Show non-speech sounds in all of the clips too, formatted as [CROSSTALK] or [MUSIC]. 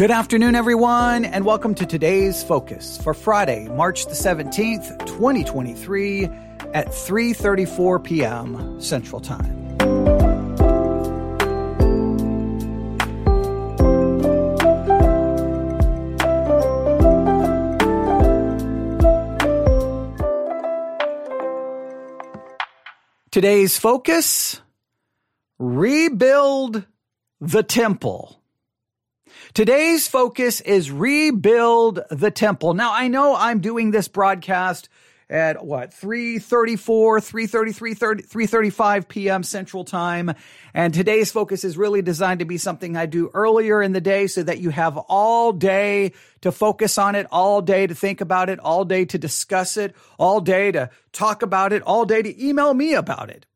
Good afternoon, everyone, and welcome to today's focus for Friday, March the 17th, 2023 at 3:34 p.m. Central Time. Today's focus rebuild the temple. Today's focus is rebuild the temple. Now, I know I'm doing this broadcast at what 334 333 335 p.m central time. And today's focus is really designed to be something i do earlier in the day so that you have all day to focus on it all day to think about it all day to discuss it all day to talk about it all day to email me about it.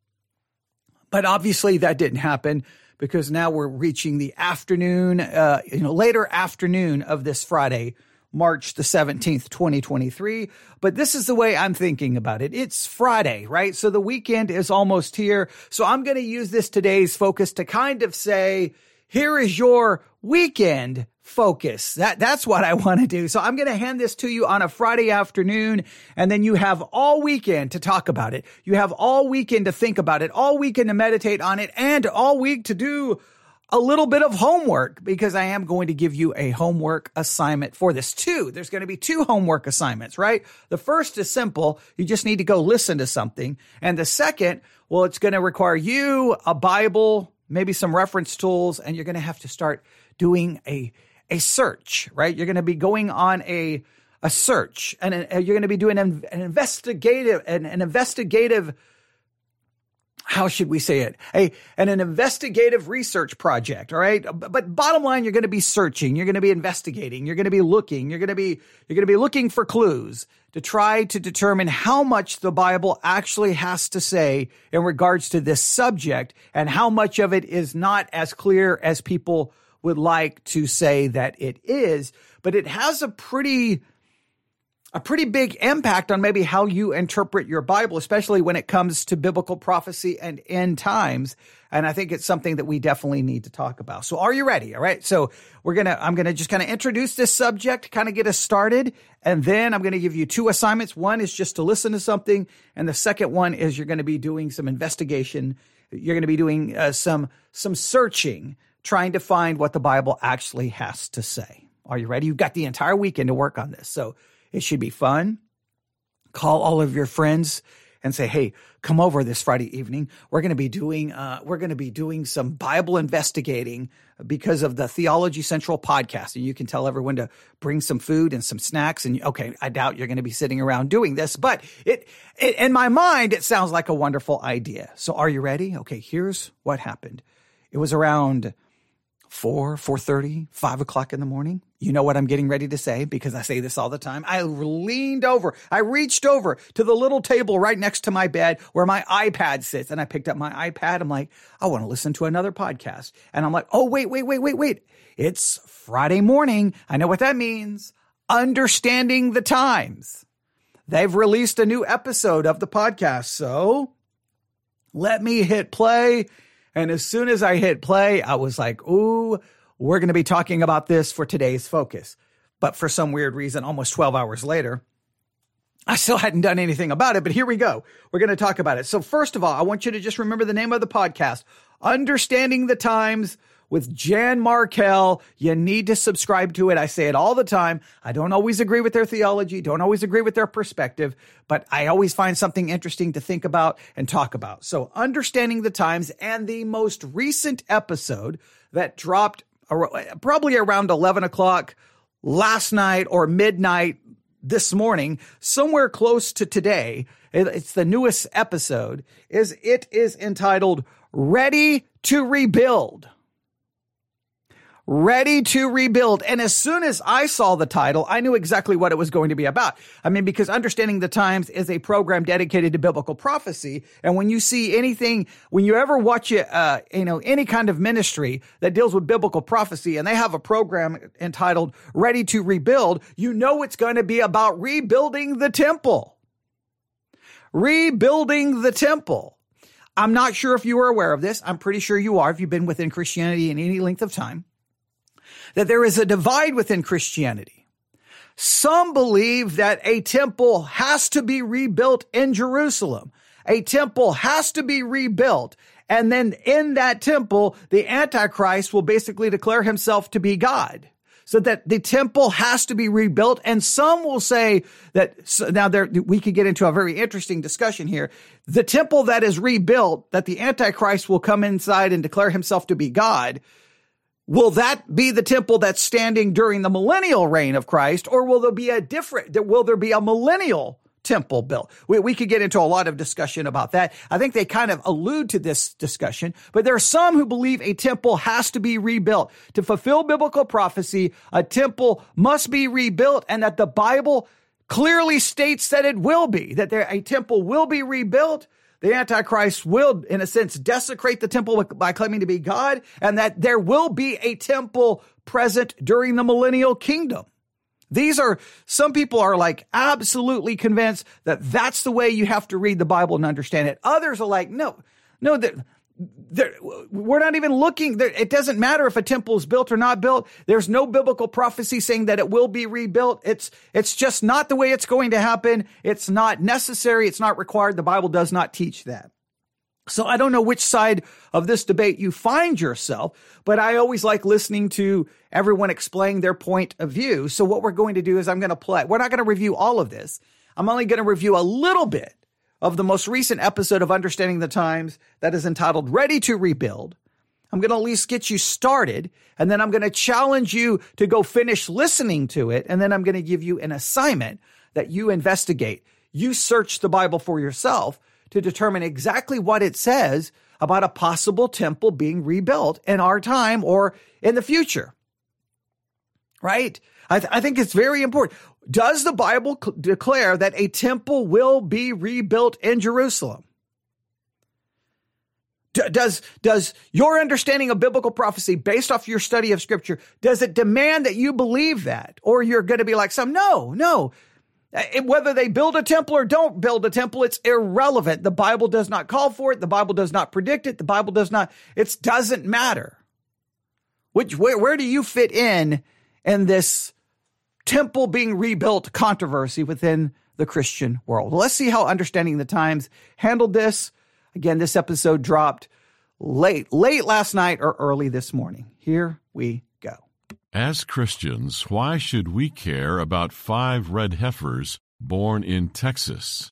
But obviously that didn't happen because now we're reaching the afternoon, uh, you know, later afternoon of this Friday, March the 17th, 2023. But this is the way I'm thinking about it. It's Friday, right? So the weekend is almost here. So I'm going to use this today's focus to kind of say, here is your weekend focus. That, that's what I want to do. So I'm going to hand this to you on a Friday afternoon and then you have all weekend to talk about it. You have all weekend to think about it, all weekend to meditate on it and all week to do a little bit of homework because I am going to give you a homework assignment for this too. There's going to be two homework assignments, right? The first is simple. You just need to go listen to something. And the second, well, it's going to require you a Bible, maybe some reference tools, and you're going to have to start doing a a search, right? You're going to be going on a a search, and you're going to be doing an, an investigative an, an investigative. How should we say it? A an, an investigative research project, all right. But bottom line, you're going to be searching, you're going to be investigating, you're going to be looking, you're going to be you're going to be looking for clues to try to determine how much the Bible actually has to say in regards to this subject, and how much of it is not as clear as people would like to say that it is, but it has a pretty a pretty big impact on maybe how you interpret your Bible, especially when it comes to biblical prophecy and end times. And I think it's something that we definitely need to talk about. So are you ready? All right. So we're going to, I'm going to just kind of introduce this subject, kind of get us started. And then I'm going to give you two assignments. One is just to listen to something. And the second one is you're going to be doing some investigation. You're going to be doing uh, some, some searching trying to find what the Bible actually has to say. Are you ready? You've got the entire weekend to work on this. So it should be fun. Call all of your friends and say, "Hey, come over this Friday evening. We're going to be doing uh, we're going to be doing some Bible investigating because of the Theology Central podcast, and you can tell everyone to bring some food and some snacks. And okay, I doubt you're going to be sitting around doing this, but it, it in my mind it sounds like a wonderful idea. So are you ready? Okay, here's what happened. It was around four, four thirty, five o'clock in the morning. You know what I'm getting ready to say because I say this all the time. I leaned over, I reached over to the little table right next to my bed where my iPad sits, and I picked up my iPad. I'm like, I want to listen to another podcast, and I'm like, oh wait, wait, wait, wait, wait. It's Friday morning. I know what that means. Understanding the times. They've released a new episode of the podcast, so let me hit play and as soon as I hit play, I was like, ooh, we're going to be talking about this for today's focus. But for some weird reason, almost 12 hours later, I still hadn't done anything about it, but here we go. We're going to talk about it. So first of all, I want you to just remember the name of the podcast, Understanding the Times with Jan Markell. You need to subscribe to it. I say it all the time. I don't always agree with their theology, don't always agree with their perspective, but I always find something interesting to think about and talk about. So, understanding the times and the most recent episode that dropped probably around 11 o'clock last night or midnight this morning, somewhere close to today. It's the newest episode. Is it is entitled "Ready to Rebuild." Ready to rebuild. And as soon as I saw the title, I knew exactly what it was going to be about. I mean, because Understanding the Times is a program dedicated to biblical prophecy. And when you see anything, when you ever watch it, uh, you know, any kind of ministry that deals with biblical prophecy and they have a program entitled Ready to Rebuild, you know it's going to be about rebuilding the temple. Rebuilding the temple. I'm not sure if you are aware of this. I'm pretty sure you are if you've been within Christianity in any length of time. That there is a divide within Christianity. Some believe that a temple has to be rebuilt in Jerusalem. A temple has to be rebuilt. And then in that temple, the Antichrist will basically declare himself to be God. So that the temple has to be rebuilt. And some will say that now there, we could get into a very interesting discussion here. The temple that is rebuilt, that the Antichrist will come inside and declare himself to be God. Will that be the temple that's standing during the millennial reign of Christ, or will there be a different, will there be a millennial temple built. We, we could get into a lot of discussion about that. I think they kind of allude to this discussion, but there are some who believe a temple has to be rebuilt. To fulfill biblical prophecy, a temple must be rebuilt and that the Bible clearly states that it will be, that there, a temple will be rebuilt. The Antichrist will, in a sense, desecrate the temple by claiming to be God, and that there will be a temple present during the millennial kingdom. These are, some people are like absolutely convinced that that's the way you have to read the Bible and understand it. Others are like, no, no, that, we're not even looking. It doesn't matter if a temple is built or not built. There's no biblical prophecy saying that it will be rebuilt. It's, it's just not the way it's going to happen. It's not necessary. It's not required. The Bible does not teach that. So I don't know which side of this debate you find yourself, but I always like listening to everyone explain their point of view. So what we're going to do is I'm going to play. We're not going to review all of this. I'm only going to review a little bit of the most recent episode of Understanding the Times that is entitled Ready to Rebuild. I'm going to at least get you started and then I'm going to challenge you to go finish listening to it. And then I'm going to give you an assignment that you investigate. You search the Bible for yourself to determine exactly what it says about a possible temple being rebuilt in our time or in the future. Right? I, th- I think it's very important. Does the Bible cl- declare that a temple will be rebuilt in Jerusalem? Does, does your understanding of biblical prophecy based off your study of scripture, does it demand that you believe that? Or you're going to be like some, no, no, uh, whether they build a temple or don't build a temple, it's irrelevant. The Bible does not call for it. The Bible does not predict it. The Bible does not, it doesn't matter. Which, where, where do you fit in in this temple being rebuilt controversy within the Christian world? Well, let's see how Understanding the Times handled this. Again, this episode dropped late, late last night or early this morning. Here we go. as Christians, why should we care about five red heifers born in Texas?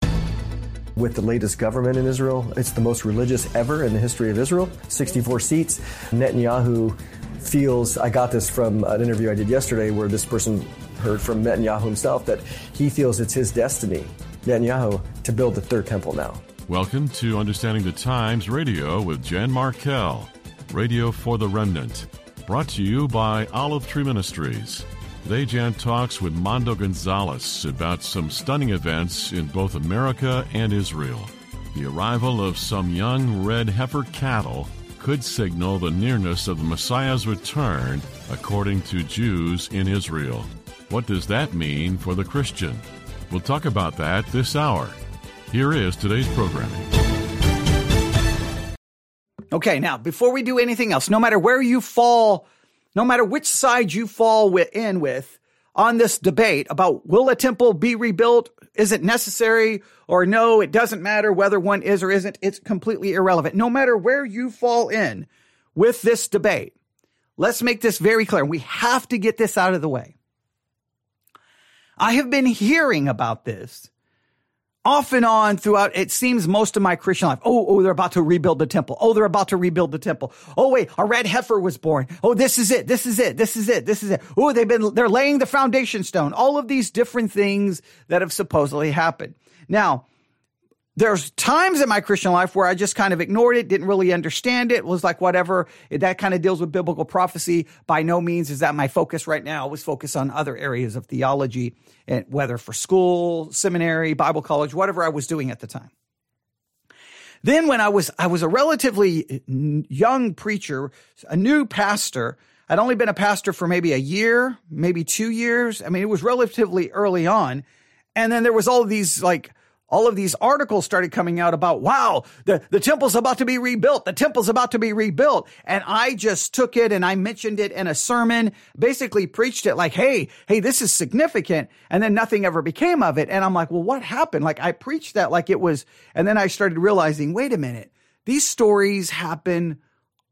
With the latest government in Israel, it's the most religious ever in the history of Israel 64 seats. Netanyahu feels, I got this from an interview I did yesterday where this person heard from Netanyahu himself that he feels it's his destiny, Netanyahu, to build the third temple now. Welcome to Understanding the Times Radio with Jan Markell, Radio for the Remnant. Brought to you by Olive Tree Ministries. They Jan talks with Mondo Gonzales about some stunning events in both America and Israel. The arrival of some young red heifer cattle could signal the nearness of the Messiah's return, according to Jews in Israel. What does that mean for the Christian? We'll talk about that this hour. Here is today's programming. Okay, now before we do anything else, no matter where you fall, no matter which side you fall in with on this debate about will a temple be rebuilt? Is it necessary or no? It doesn't matter whether one is or isn't. It's completely irrelevant. No matter where you fall in with this debate, let's make this very clear. We have to get this out of the way. I have been hearing about this off and on throughout, it seems most of my Christian life. Oh, oh, they're about to rebuild the temple. Oh, they're about to rebuild the temple. Oh, wait, a red heifer was born. Oh, this is it. This is it. This is it. This is it. Oh, they've been, they're laying the foundation stone. All of these different things that have supposedly happened. Now, there's times in my Christian life where I just kind of ignored it, didn't really understand it, was like whatever. That kind of deals with biblical prophecy. By no means is that my focus right now. I was focused on other areas of theology, and whether for school, seminary, Bible college, whatever I was doing at the time. Then when I was I was a relatively eh, young preacher, a new pastor. I'd only been a pastor for maybe a year, maybe two years. I mean, it was relatively early on. And then there was all these like all of these articles started coming out about, wow, the, the temple's about to be rebuilt. The temple's about to be rebuilt. And I just took it and I mentioned it in a sermon, basically preached it like, Hey, hey, this is significant. And then nothing ever became of it. And I'm like, well, what happened? Like I preached that like it was, and then I started realizing, wait a minute, these stories happen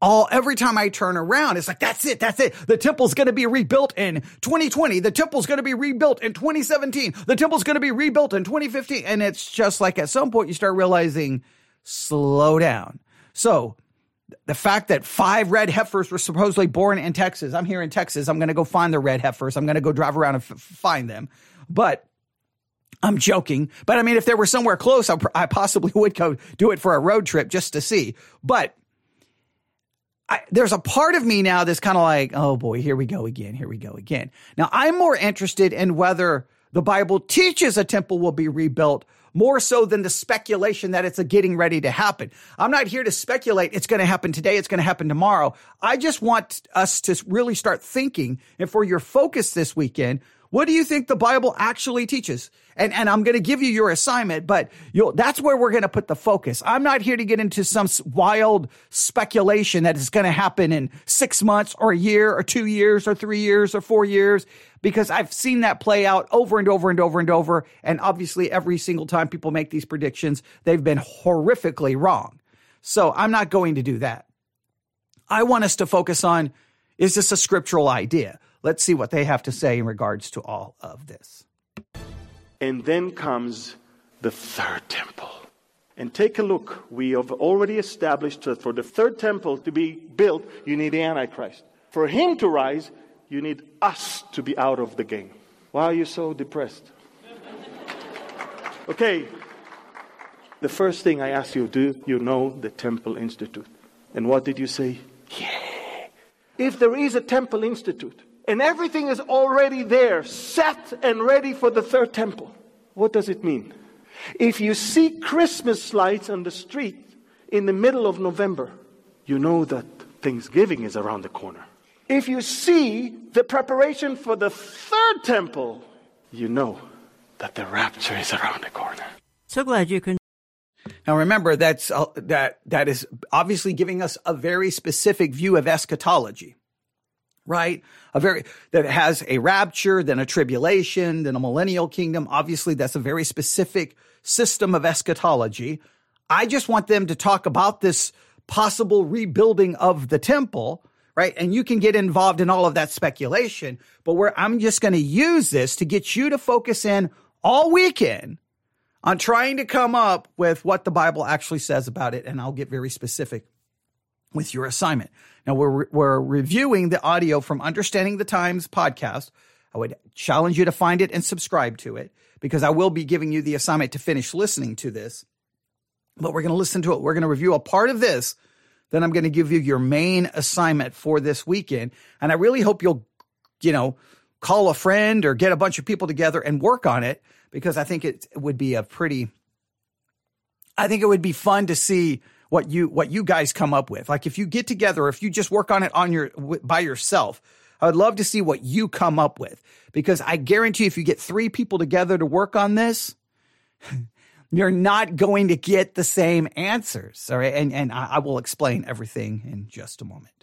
all every time I turn around, it's like, that's it. That's it. The temple's to be rebuilt in 2020. The temple's to be rebuilt in 2017. The temple's to be rebuilt in 2015. And it's just like at some point you start realizing, slow down. So the fact that five red heifers were supposedly born in Texas. I'm here in Texas. I'm to go find the red heifers. I'm to go drive around and f- find them. But I'm joking. But I mean, if they were somewhere close, I, I possibly would go do it for a road trip just to see. But I, there's a part of me now that's kind of like, oh boy, here we go again. Here we go again. Now I'm more interested in whether the Bible teaches a temple will be rebuilt more so than the speculation that it's a getting ready to happen. I'm not here to speculate it's going to happen today, it's going to happen tomorrow. I just want us to really start thinking, and for your focus this weekend, what do you think the Bible actually teaches? And, and I'm going to give you your assignment, but that's where we're going to put the focus. I'm not here to get into some wild speculation that is going to happen in six months or a year or two years or three years or four years, because I've seen that play out over and over and over and over. And obviously every single time people make these predictions, they've been horrifically wrong. So I'm not going to do that. I want us to focus on, is this a scriptural idea? Let's see what they have to say in regards to all of this. And then comes the third temple. And take a look. We have already established that for the third temple to be built, you need the Antichrist. For him to rise, you need us to be out of the game. Why are you so depressed? [LAUGHS] Okay. The first thing I asked you, do you know the Temple Institute? And what did you say? Yeah. If there is a Temple Institute, and everything is already there, set and ready for the third temple. What does it mean? If you see Christmas lights on the street in the middle of November, you know that Thanksgiving is around the corner. If you see the preparation for the third temple, you know that the rapture is around the corner. So glad you can. Now remember that's uh, that that is obviously giving us a very specific view of eschatology right? A very, that has a rapture, then a tribulation, then a millennial kingdom. Obviously, that's a very specific system of eschatology. I just want them to talk about this possible rebuilding of the temple, right? And you can get involved in all of that speculation, but where I'm just going to use this to get you to focus in all weekend on trying to come up with what the Bible actually says about it. And I'll get very specific with your assignment. Now we're, we're reviewing the audio from Understanding the Times podcast. I would challenge you to find it and subscribe to it because I will be giving you the assignment to finish listening to this. But we're going to listen to it. We're going to review a part of this. Then I'm going to give you your main assignment for this weekend. And I really hope you'll, you know, call a friend or get a bunch of people together and work on it because I think it would be a pretty, I think it would be fun to see what you what you guys come up with. Like if you get together, if you just work on it on your by yourself, I would love to see what you come up with because I guarantee if you get three people together to work on this, [LAUGHS] you're not going to get the same answers. All right, and and I, I will explain everything in just a moment.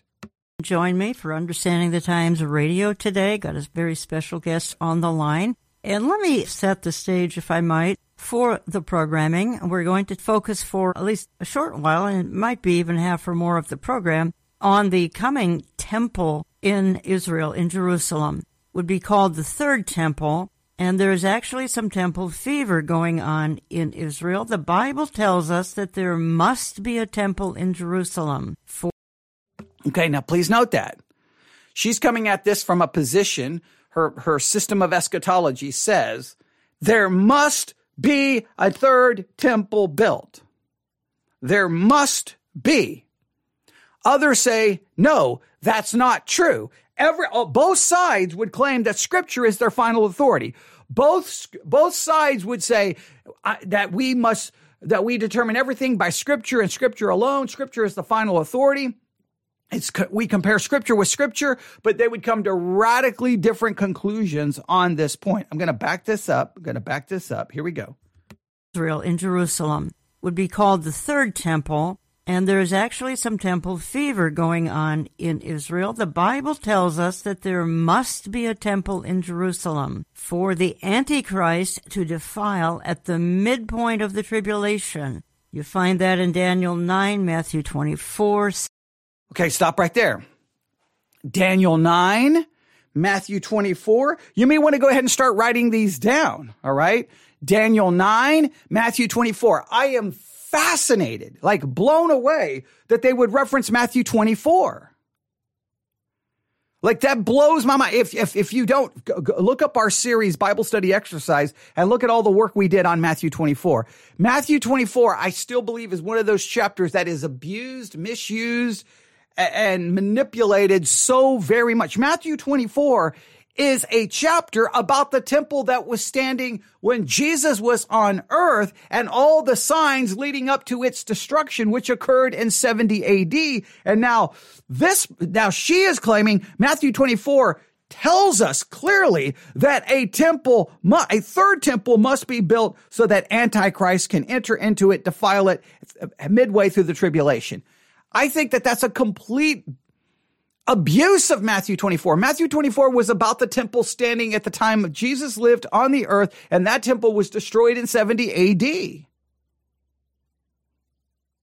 Join me for Understanding the Times Radio today. Got a very special guest on the line. And let me set the stage, if I might for the programming. We're going to focus for at least a short while, and it might be even half or more of the program, on the coming temple in Israel, in Jerusalem. It Would be called the third temple, and there's actually some temple fever going on in Israel. The Bible tells us that there must be a temple in Jerusalem for. Okay, now please note that. She's coming at this from a position, her, her system of eschatology says there must be a third temple built. There must be. Others say, no, that's not true. Every, oh, both sides would claim that scripture is their final authority. Both, both sides would say uh, that we must, that we determine everything by scripture and scripture alone. Scripture is the final authority. It's, we compare scripture with scripture, but they would come to radically different conclusions on this point. I'm going to back this up. I'm going to back this up. Here we go. Israel in Jerusalem would be called the third temple, and there's actually some temple fever going on in Israel. The Bible tells us that there must be a temple in Jerusalem for the Antichrist to defile at the midpoint of the tribulation. You find that in Daniel 9, Matthew 24. Okay, stop right there. Daniel 9, Matthew 24. You may want to go ahead and start writing these down. All right. Daniel 9, Matthew 24. I am fascinated, like blown away that they would reference Matthew 24. Like that blows my mind. If, if, if you don't go, go look up our series Bible study exercise and look at all the work we did on Matthew 24. Matthew 24, I still believe is one of those chapters that is abused, misused, and manipulated so very much. Matthew 24 is a chapter about the temple that was standing when Jesus was on earth and all the signs leading up to its destruction, which occurred in 70 AD. And now this, now she is claiming Matthew 24 tells us clearly that a temple, a third temple must be built so that Antichrist can enter into it, defile it midway through the tribulation. I think that that's a complete abuse of Matthew 24. Matthew 24 was about the temple standing at the time Jesus lived on the earth, and that temple was destroyed in 70 AD.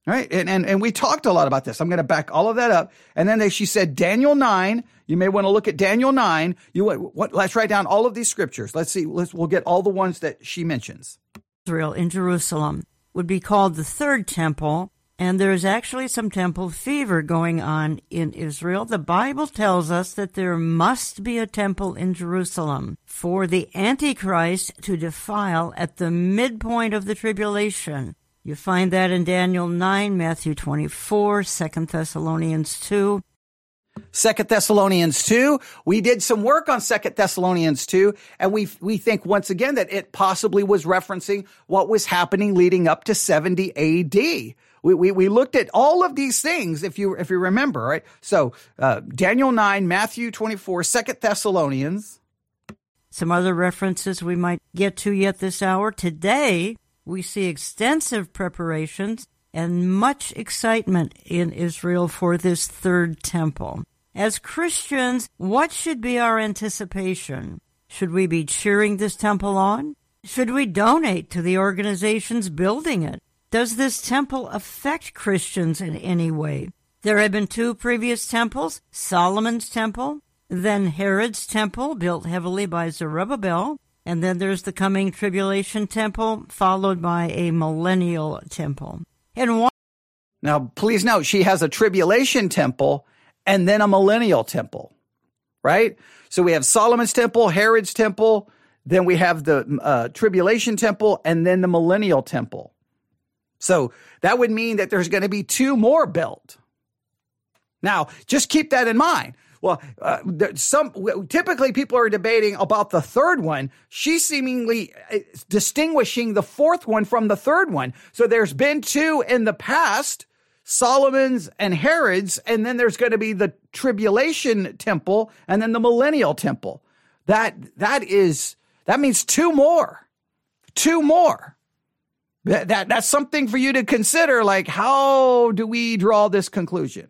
Right? And, and, and we talked a lot about this. I'm going to back all of that up. And then they, she said, Daniel 9. You may want to look at Daniel 9. You what, let's write down all of these scriptures. Let's see. Let's, we'll get all the ones that she mentions. Israel in Jerusalem would be called the third temple and there's actually some temple fever going on in Israel. The Bible tells us that there must be a temple in Jerusalem for the Antichrist to defile at the midpoint of the tribulation. You find that in Daniel 9, Matthew 24, 2 Thessalonians 2. Second Thessalonians 2. We did some work on Second Thessalonians 2, and we we think once again that it possibly was referencing what was happening leading up to 70 AD we, we, we looked at all of these things, if you, if you remember, right? So, uh, Daniel 9, Matthew 24, Second Thessalonians. Some other references we might get to yet this hour. Today, we see extensive preparations and much excitement in Israel for this third temple. As Christians, what should be our anticipation? Should we be cheering this temple on? Should we donate to the organizations building it? Does this temple affect Christians in any way? There have been two previous temples Solomon's temple, then Herod's temple, built heavily by Zerubbabel, and then there's the coming tribulation temple, followed by a millennial temple. And one- now, please note, she has a tribulation temple and then a millennial temple, right? So we have Solomon's temple, Herod's temple, then we have the uh, tribulation temple, and then the millennial temple. So that would mean that there's going to be two more built. Now, just keep that in mind. Well, uh, some typically people are debating about the third one. She's seemingly uh, distinguishing the fourth one from the third one. So there's been two in the past, Solomon's and Herod's, and then there's going to be the tribulation temple and then the millennial temple. That that is that means two more. Two more. That, that that's something for you to consider. Like, how do we draw this conclusion?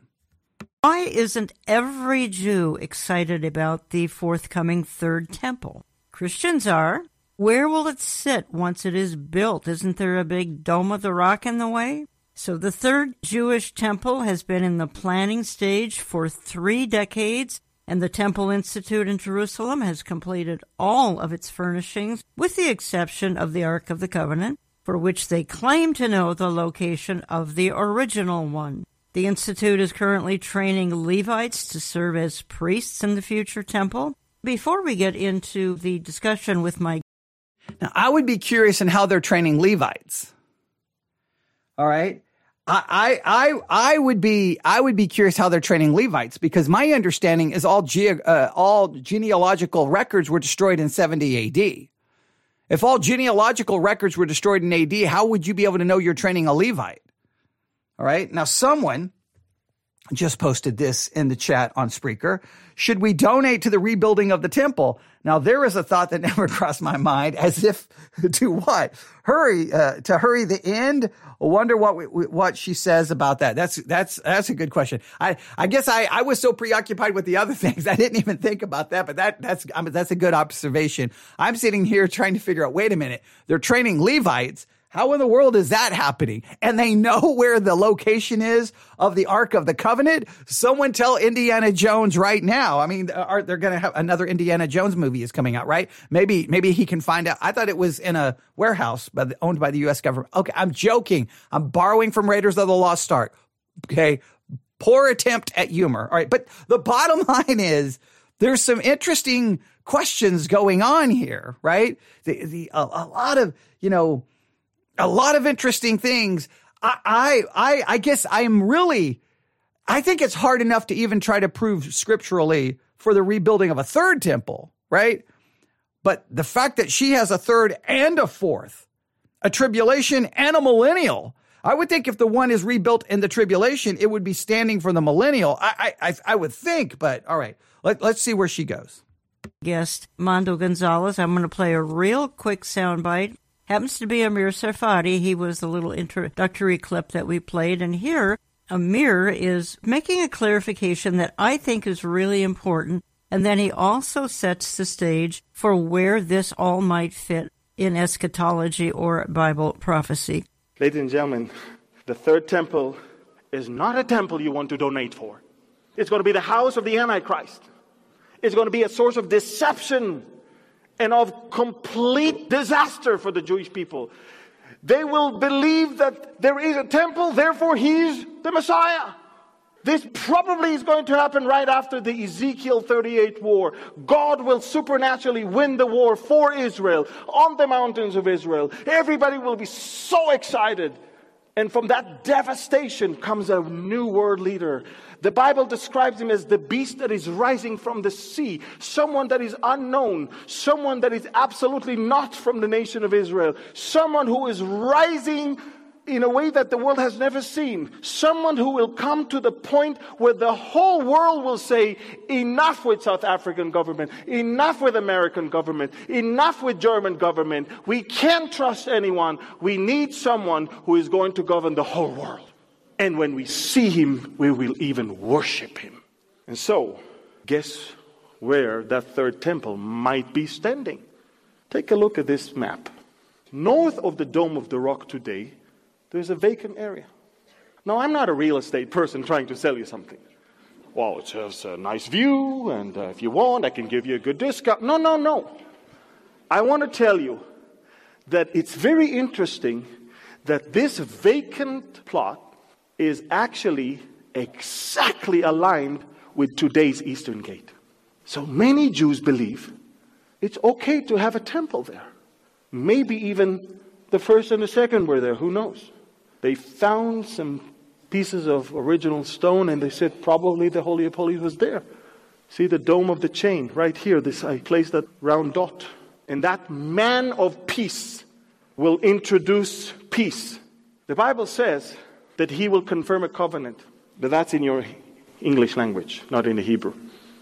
Why isn't every Jew excited about the forthcoming third temple? Christians are. Where will it sit once it is built? Isn't there a big dome of the rock in the way? So the third Jewish temple has been in the planning stage for three decades, and the Temple Institute in Jerusalem has completed all of its furnishings, with the exception of the Ark of the Covenant for which they claim to know the location of the original one. The Institute is currently training Levites to serve as priests in the future temple. Before we get into the discussion with my now, I would be curious in how they're training Levites. All right. I, I, I would be, I would be curious how they're training Levites because my understanding is all ge- uh, all genealogical records were destroyed in 70 AD. If all genealogical records were destroyed in AD, how would you be able to know you're training a Levite? All right. Now, someone just posted this in the chat on Spreaker. Should we donate to the rebuilding of the temple? Now, there is a thought that [LAUGHS] never crossed my mind as if [LAUGHS] to what? Hurry, uh, to hurry the end? Wonder what, we, what she says about that. That's, that's, that's a good question. I, I guess I, I was so preoccupied with the other [LAUGHS] things. I didn't even think about that, but that, that's, I mean, that's a good observation. I'm sitting here trying to figure out, wait a minute. They're training Levites how in the world is that happening? And they know [LAUGHS] where the location is of the Ark of the Covenant. Someone tell Indiana Jones right now. I mean, uh, are they're going to have another Indiana Jones movie is coming out, right? Maybe, maybe he can find out. I thought it was in a warehouse by the, owned by the U.S. government. Okay, I'm joking. I'm borrowing from Raiders of the Lost Ark. Okay, poor attempt at humor. All right, but the bottom [LAUGHS] line is there's some interesting questions going on here, right? The, the a, a lot of you know a lot of interesting things. I, I, I, I guess I'm really, I think it's hard enough to even try to prove scripturally for the rebuilding of a third temple, right? But the fact that she has a third and a fourth, a tribulation and a millennial, I would think if the one is rebuilt in the tribulation, it would be standing for the millennial. I, I, I would think, but all right, let, let's see where she goes. Guest Mondo Gonzales. I'm going to play a real quick soundbite happens to be Amir Tsarfati. He was the little introductory clip that we played. And here, Amir is making a clarification that I think is really important. And then he also sets the stage for where this all might fit in eschatology or Bible prophecy. Ladies and gentlemen, the third temple is not a temple you want to donate for. It's going to be the house of the Antichrist. It's going to be a source of deception and of complete disaster for the Jewish people. They will believe that there is a temple, therefore he's the Messiah. This probably is going to happen right after the Ezekiel 38 war. God will supernaturally win the war for Israel on the mountains of Israel. Everybody will be so excited. And from that devastation comes a new world leader the Bible describes him as the beast that is rising from the sea, someone that is unknown, someone that is absolutely not from the nation of Israel, someone who is rising in a way that the world has never seen. Someone who will come to the point where the whole world will say, enough with South African government, enough with American government, enough with German government. We can't trust anyone. We need someone who is going to govern the whole world. And when we see him, we will even worship him. And so, guess where that third temple might be standing? Take a look at this map. North of the Dome of the Rock today, there's a vacant area. Now, I'm not a real estate person trying to sell you something. Well, it has a nice view, and uh, if you want, I can give you a good discount. No, no, no. I want to tell you that it's very interesting that this vacant plot is actually exactly aligned with today's Eastern Gate. So many Jews believe it's okay to have a temple there. Maybe even the first and the second were there, who knows? They found some pieces of original stone and they said probably the Holy of Holies was there. See the dome of the chain right here, this I placed that round dot. And that man of peace will introduce peace. The Bible says that he will confirm a covenant. But that's in your English language, not in the Hebrew.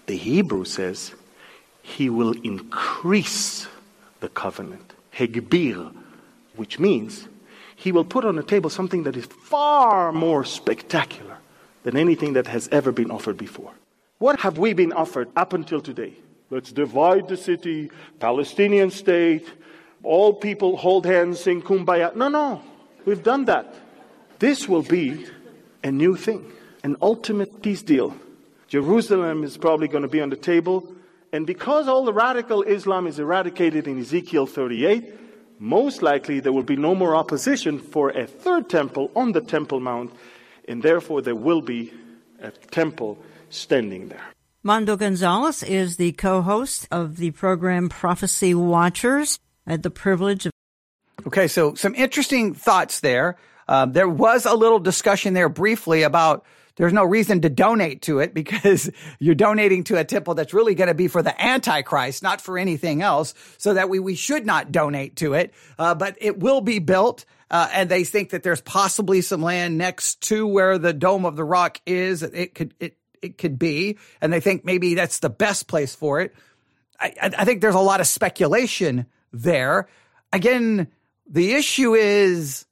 The Hebrew says he will increase the covenant. Hegbir, which means he will put on the table something that is far more spectacular than anything that has ever been offered before. What have we been offered up until today? Let's divide the city, Palestinian state, all people hold hands, sing kumbaya. No, no, we've done that. This will be a new thing, an ultimate peace deal. Jerusalem is probably going to be on the table. And because all the radical Islam is eradicated in Ezekiel 38, most likely there will be no more opposition for a third temple on the Temple Mount, and therefore there will be a temple standing there. Mondo Gonzales is the co host of the program Prophecy Watchers. I had the privilege of. Okay, so some interesting thoughts there. Um, there was a little discussion there briefly about there's no reason to donate to it because [LAUGHS] you're donating to a temple that's really going to be for the Antichrist, not for anything else. So that we, we should not donate to it. Uh, but it will be built. Uh, and they think that there's possibly some land next to where the Dome of the Rock is. It could, it, it could be. And they think maybe that's the best place for it. I, I think there's a lot of speculation there. Again, the issue is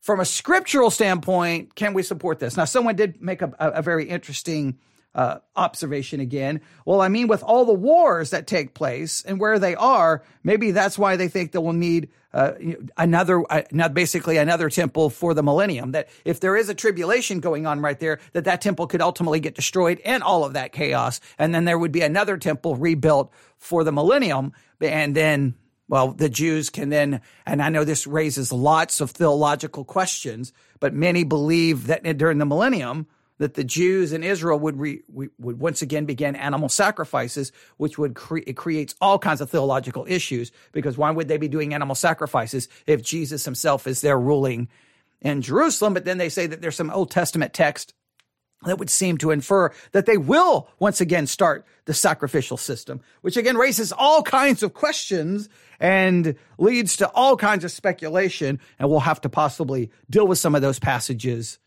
from a scriptural standpoint, can we support this? Now, someone did make a, a very interesting uh, observation again. Well, I mean, with all the wars that take place and where they are, maybe that's why they think they will need uh, another, uh, basically another temple for the millennium. That if there is a tribulation going on right there, that that temple could ultimately get destroyed and all of that chaos, and then there would be another temple rebuilt for the millennium, and then. Well, the Jews can then, and I know this raises lots of theological questions, but many believe that during the millennium, that the Jews in Israel would re, would once again begin animal sacrifices, which would cre- it creates all kinds of theological issues because why would they be doing animal sacrifices if Jesus himself is there ruling in Jerusalem? But then they say that there's some Old Testament text that would seem to infer that they will once again start the sacrificial system, which again raises all kinds of questions and leads to all kinds of speculation. And we'll have to possibly deal with some of those passages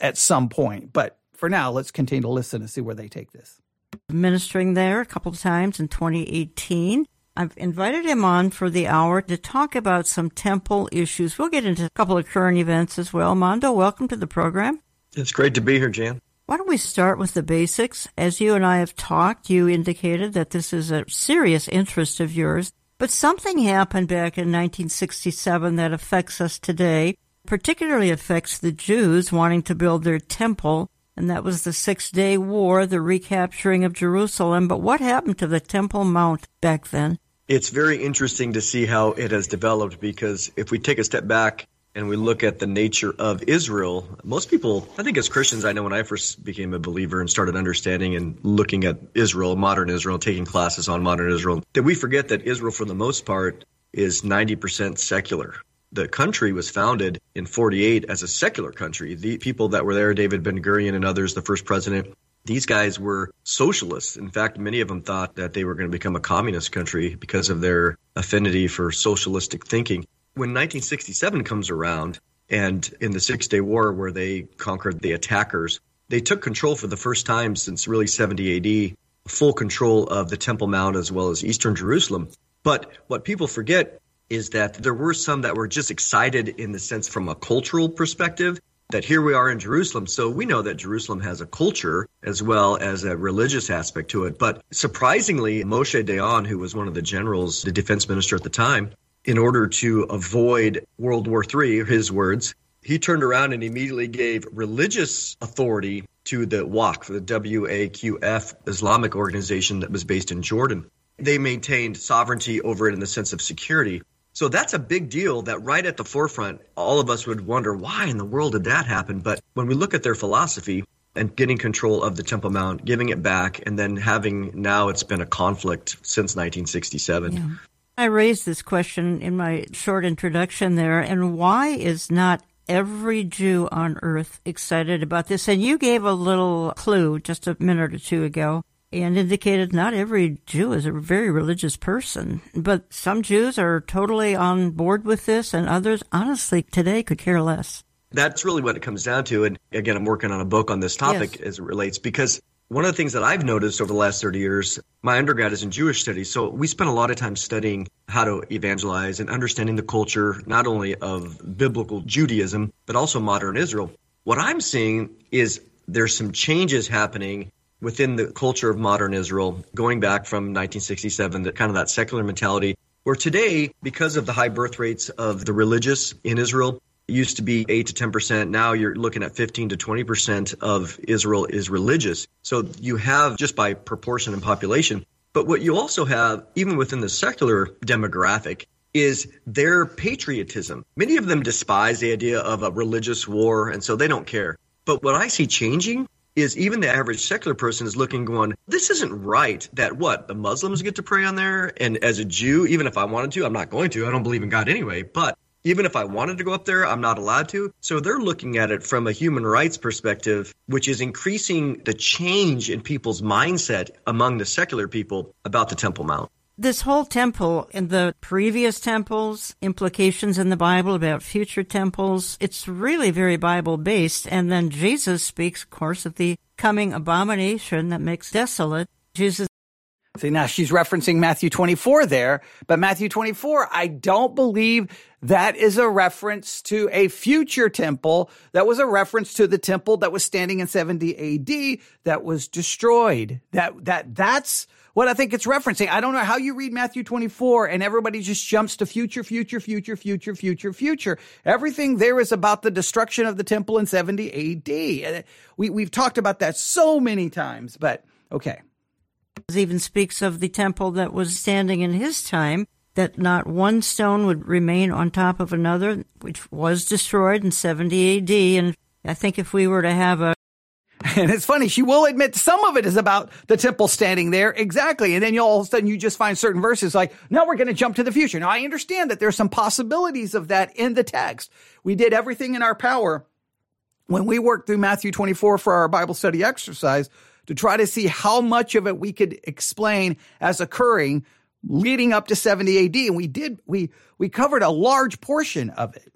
at some point. But for now, let's continue to listen and see where they take this. Ministering there a couple of times in 2018. I've invited him on for the hour to talk about some temple issues. We'll get into a couple of current events as well. Mondo, welcome to the program. It's great to be here, Jan. Why don't we start with the basics? As you and I have talked, you indicated that this is a serious interest of yours, but something happened back in 1967 that affects us today particularly affects the Jews wanting to build their temple, and that was the Six Day War, the recapturing of Jerusalem. But what happened to the Temple Mount back then? It's very interesting to see how it has developed because if we take a step back and we look at the nature of Israel, most people, I think as Christians, I know when I first became a believer and started understanding and looking at Israel, modern Israel, taking classes on modern Israel, that we forget that Israel, for the most part, is 90% secular the country was founded in 48 as a secular country. The people that were there, David Ben Gurion and others, the first president, these guys were socialists. In fact, many of them thought that they were going to become a communist country because of their affinity for socialistic thinking. When 1967 comes around, and in the Six Day War, where they conquered the attackers, they took control for the first time since really 70 AD, full control of the Temple Mount as well as Eastern Jerusalem. But what people forget is that there were some that were just excited in the sense from a cultural perspective that here we are in Jerusalem. So we know that Jerusalem has a culture as well as a religious aspect to it. But surprisingly, Moshe Dayan, who was one of the generals, the defense minister at the time, in order to avoid World War III, his words, he turned around and immediately gave religious authority to the WAQF, the WAQF Islamic organization that was based in Jordan. They maintained sovereignty over it in the sense of security. So that's a big deal that right at the forefront, all of us would wonder why in the world did that happen? But when we look at their philosophy and getting control of the Temple Mount, giving it back, and then having now it's been a conflict since 1967. Yeah. I raised this question in my short introduction there, and why is not every Jew on earth excited about this? And you gave a little clue just a minute or two ago and indicated not every Jew is a very religious person, but some Jews are totally on board with this, and others, honestly, today could care less. That's really what it comes down to. And again, I'm working on a book on this topic yes. as it relates because one of the things that I've noticed over the last 30 years, my undergrad is in Jewish studies. So we spent a lot of time studying how to evangelize and understanding the culture, not only of biblical Judaism, but also modern Israel. What I'm seeing is there's some changes happening within the culture of modern Israel, going back from 1967, that kind of that secular mentality, where today, because of the high birth rates of the religious in Israel, used to be 8 to 10%. Now you're looking at 15 to 20% of Israel is religious. So you have just by proportion and population. But what you also have, even within the secular demographic, is their patriotism. Many of them despise the idea of a religious war, and so they don't care. But what I see changing is even the average secular person is looking going this isn't right that what the muslims get to pray on there and as a jew even if i wanted to i'm not going to i don't believe in god anyway but even if i wanted to go up there i'm not allowed to so they're looking at it from a human rights perspective which is increasing the change in people's mindset among the secular people about the temple mount This whole temple and the previous temples, implications in the Bible about future temples, it's really very Bible based. And then Jesus speaks, of course, of the coming abomination that makes desolate. Jesus See, now she's referencing Matthew 24 there, but Matthew 24, I don't believe that is a reference to a future temple. That was a reference to the temple that was standing in 70 AD that was destroyed. That, that, that's what I think it's referencing. I don't know how you read Matthew 24 and everybody just jumps to future, future, future, future, future, future. Everything there is about the destruction of the temple in 70 AD. Uh, we, we've talked about that so many times, but okay even speaks of the temple that was standing in his time, that not one stone would remain on top of another, which was destroyed in 70 AD. And I think if we were to have a [LAUGHS] and it's funny, she will admit some of it is about the temple standing there. Exactly. And then you all of a sudden you just find certain verses like, now we're going to jump to the future. Now I understand that there's some possibilities of that in the text. We did everything in our power when we worked through Matthew 24 for our Bible study exercise to try to see how much of it we could explain as occurring leading up to 70 AD. And we did, we, we covered a large portion of it.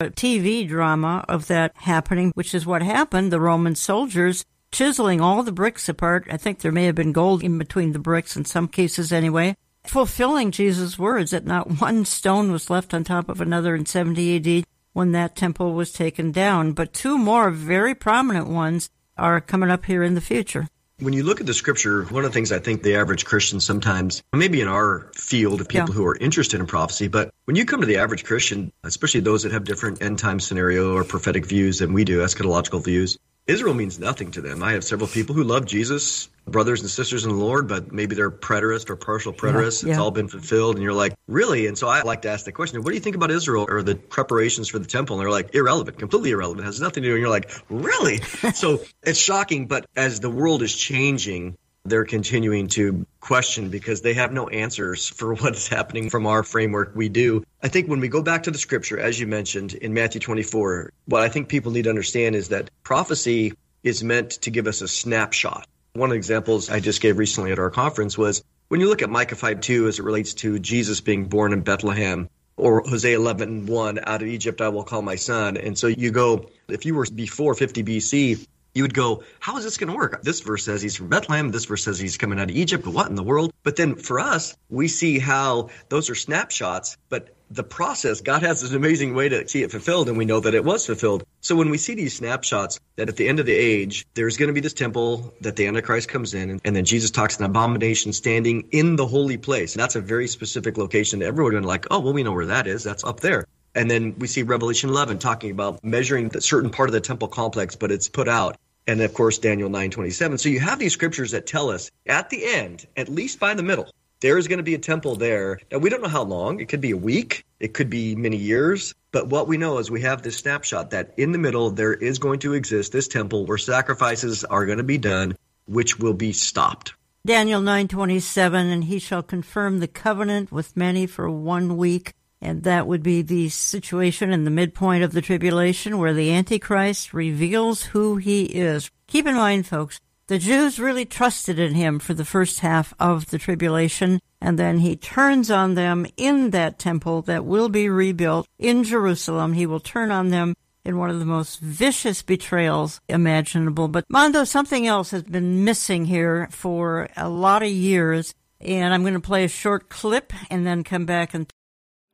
A TV drama of that happening, which is what happened. The Roman soldiers chiseling all the bricks apart. I think there may have been gold in between the bricks in some cases anyway. Fulfilling Jesus' words that not one stone was left on top of another in 70 AD when that temple was taken down, but two more very prominent ones are coming up here in the future. When you look at the scripture, one of the things I think the average Christian sometimes, maybe in our field of people yeah. who are interested in prophecy, but when you come to the average Christian, especially those that have different end time scenario or prophetic views than we do, eschatological views, Israel means nothing to them. I have several people who love Jesus, brothers and sisters in the Lord, but maybe they're preterist or partial preterists. Yeah, yeah. It's all been fulfilled. And you're like, really? And so I like to ask the question, what do you think about Israel or the preparations for the temple? And they're like, irrelevant, completely irrelevant, has nothing to do. And you're like, really? [LAUGHS] so it's shocking. But as the world is changing, they're continuing to question because they have no answers for [LAUGHS] what is happening from our framework we do. I think when we go back to the scripture, as you mentioned in Matthew 24, what I think people need to understand is that prophecy is meant to give us a snapshot. One of the examples I just gave recently at our conference was when you look at Micah 5 2 as it relates to Jesus being born in Bethlehem, or Hosea 11 1, out of Egypt I will call my son. And so you go, if you were before 50 BC, you would go, how is this going to work? This verse says he's from Bethlehem. This verse says he's coming out of Egypt. What in the world? But then for us, we see how those are snapshots, but the process, God has this amazing way to see it fulfilled, and we know that it was fulfilled. So when we see these snapshots, that at the end of the age, there's going to be this temple that the Antichrist comes in, and then Jesus talks an abomination standing in the holy place. And that's a very specific location. Everyone would like, oh, well, we know where that is. That's up there. And then we see Revelation 11 talking about measuring a certain part of the temple complex, but it's put out and of course Daniel 9:27. So you have these scriptures that tell us at the end, at least by the middle, there is going to be a temple there. Now we don't know how long. It could be a week, it could be many years, but what we know is we have this snapshot that in the middle there is going to exist this temple where sacrifices are going to be done, which will be stopped. Daniel 9:27 and he shall confirm the covenant with many for one week and that would be the situation in the midpoint of the tribulation where the Antichrist reveals who he is. Keep in mind, folks, the Jews really trusted in him for the first half of the tribulation, and then he turns on them in that temple that will be rebuilt in Jerusalem. He will turn on them in one of the most vicious betrayals imaginable. But Mondo, something else has been missing here for a lot of years. And I'm going to play a short clip and then come back and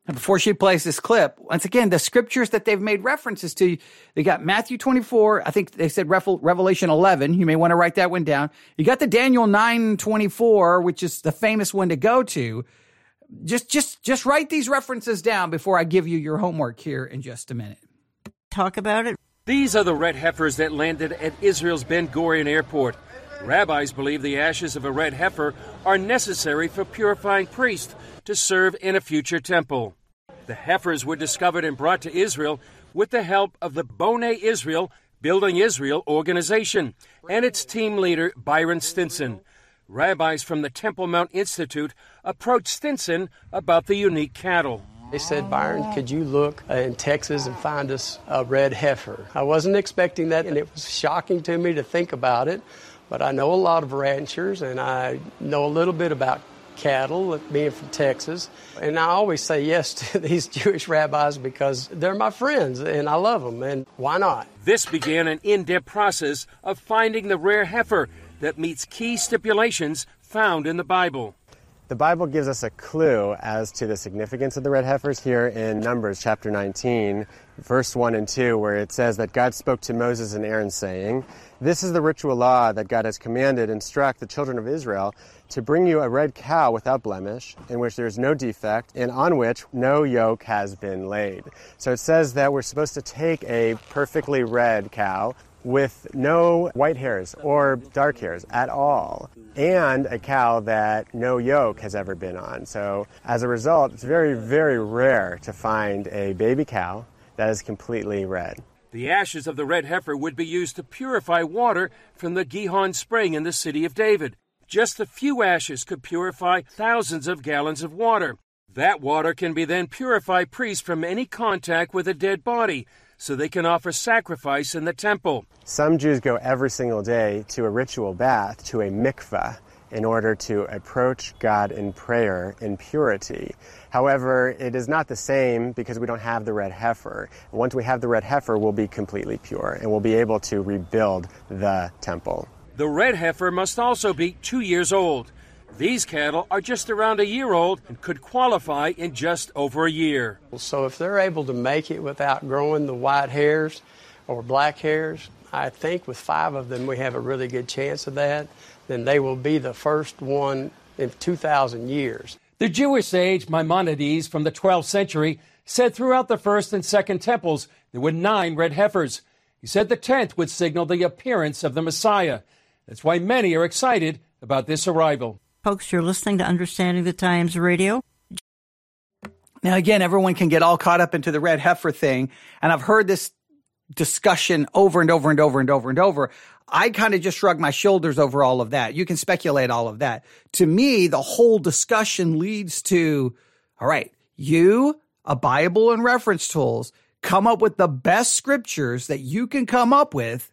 and before she plays this clip, once again, the scriptures that they've made references to, they got Matthew 24. I think they said Revelation 11. You may want to write that one down. You got the Daniel 9 24, which is the famous one to go to. Just, just, just write these references down before I give you your homework here in just a minute. Talk about it. These are the red heifers that landed at Israel's Ben Gurion Airport. Rabbis believe the ashes of a red heifer are necessary for purifying priests to serve in a future temple. The heifers were discovered and brought to Israel with the help of the Bonei Israel Building Israel organization and its team leader, Byron Stinson. Rabbis from the Temple Mount Institute approached Stinson about the unique cattle. They said, Byron, could you look in Texas and find us a red heifer? I wasn't expecting that, and it was shocking to me to think about it. But I know a lot of ranchers, and I know a little bit about cattle, being from Texas. And I always say yes [LAUGHS] to these Jewish rabbis because they're my friends and I love them, and why not? This began an in depth process of finding the rare heifer that meets key stipulations found in the Bible. The Bible gives us a clue as to the significance of the red heifers here in Numbers chapter 19, verse 1 and 2, where it says that God spoke to Moses and Aaron, saying, This is the ritual law that God has commanded, instruct the children of Israel to bring you a red cow without blemish, in which there is no defect, and on which no yoke has been laid. So it says that we're supposed to take a perfectly red cow with no white hairs or dark hairs at all, and a cow that no yoke has ever been on. So, as a result, it's very, very rare to find a baby cow that is completely red. The ashes of the red heifer would be used to purify water from the Gihon spring in the city of David. Just a few ashes could purify thousands of gallons of water. That water can be then purify priests from any contact with a dead body, so they can offer sacrifice in the temple. Some Jews go every single day to a ritual bath, to a mikveh, in order to approach God in prayer in purity. However, it is not the same because we don't have the red heifer. Once we have the red heifer, we'll be completely pure and we'll be able to rebuild the temple. The red heifer must also be two years old. These cattle are just around a year old and could qualify in just over a year. So if they're able to make it without growing the white hairs or black hairs, I think with five of them we have a really good chance of that. Then they will be the first one in 2,000 years. The Jewish sage Maimonides from the 12th century said throughout the first and second temples there were nine red heifers. He said the tenth would signal the appearance of the Messiah. That's why many are excited about this arrival. Folks, you're listening to Understanding the Times Radio. Now, again, everyone can get all caught up into the red heifer thing. And I've heard this discussion over and over and over and over and over. I kind of just shrug my shoulders over all of that. You can speculate all of that. To me, the whole discussion leads to, all right, you, a Bible and reference tools, come up with the best scriptures that you can come up with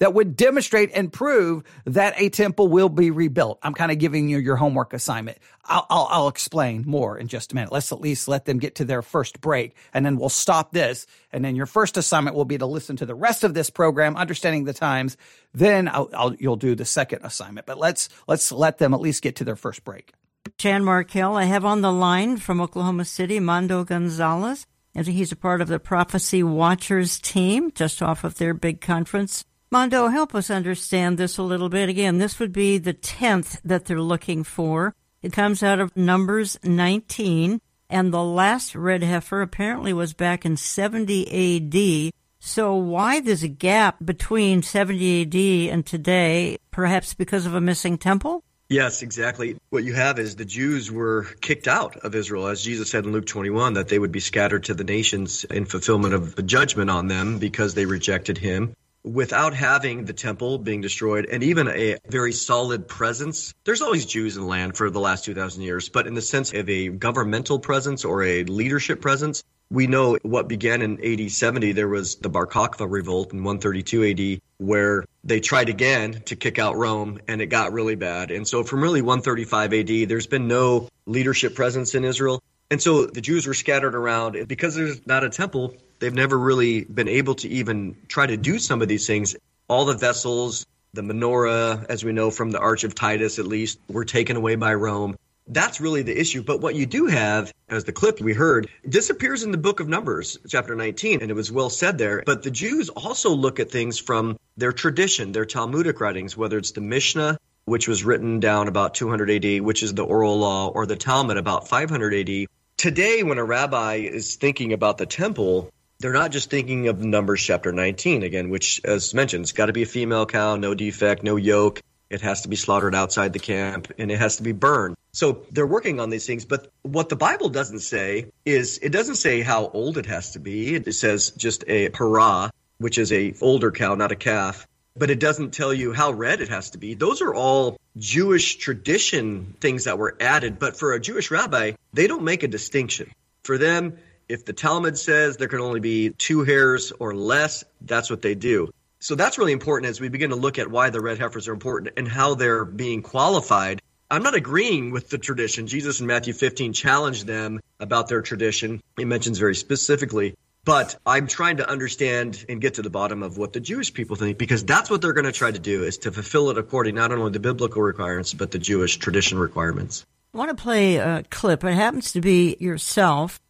that would demonstrate and prove that a temple will be rebuilt. I'm kind of giving you your homework assignment. I'll, I'll, I'll, explain more in just a minute. Let's at least let them get to their first break and then we'll stop this. And then your first assignment will be to listen to the rest of this program, understanding the times. Then I'll, you'll do the second assignment, but let's, let's let them at least get to their first break. Jan Markell, I have on the line from Oklahoma City, Mondo Gonzales. And he's a part of the Prophecy Watchers team just off of their big conference Mondo, help us understand this a little bit. Again, this would be the 10th that they're looking for. It comes out of Numbers 19, and the last red heifer apparently was back in 70 AD. So why this gap between 70 AD and today? Perhaps because of a missing temple? Yes, exactly. What you have is the Jews were kicked out of Israel, as Jesus said in Luke 21, that they would be scattered to the nations in fulfillment of the judgment on them because they rejected him without having the temple being destroyed and even a very solid presence, there's always Jews in the land for the last 2,000 years, but in the sense of a governmental presence or a leadership presence, we know what began in AD 70. There was the Bar Kokhba revolt in 132 AD, where they tried again to kick out Rome and it got really bad. And so from really 135 AD, there's been no leadership presence in Israel. And so the Jews were scattered around. Because there's not a temple, they've never really been able to even try to do some of these things. All the vessels, the menorah, as we know from the Arch of Titus at least, were taken away by Rome. That's really the issue. But what you do have, as the clip we heard, disappears in the book of Numbers, chapter 19, and it was well said there. But the Jews also look at things from their tradition, their Talmudic writings, whether it's the Mishnah, which was written down about 200 AD, which is the oral law, or the Talmud about 500 AD. Today, when a rabbi is thinking about the temple, they're not just thinking of Numbers chapter 19 again, which, as mentioned, it's got to be a female cow, no defect, no yoke. It has to be slaughtered outside the camp and it has to be burned. So they're working on these things. But what the Bible doesn't say is it doesn't say how old it has to be. It says just a parah, which is a older cow, not a calf. But it doesn't tell you how red it has to be. Those are all Jewish tradition things that were added. But for a Jewish rabbi, they don't make a distinction. For them, if the Talmud says there can only be two hairs or less, that's what they do. So that's really important as we begin to look at why the red heifers are important and how they're being qualified. I'm not agreeing with the tradition. Jesus in Matthew 15 challenged them about their tradition. He mentions very specifically but I'm trying to understand and get to the bottom of what the Jewish people think because that's what they're going to try to do is to fulfill it according not only the biblical requirements but the Jewish tradition requirements. I want to play a clip. It happens to be yourself.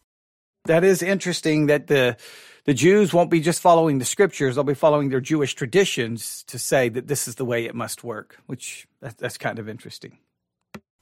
That is interesting that the the Jews won't be just following the scriptures; they'll be following their Jewish traditions to say that this is the way it must work. Which that, that's kind of interesting.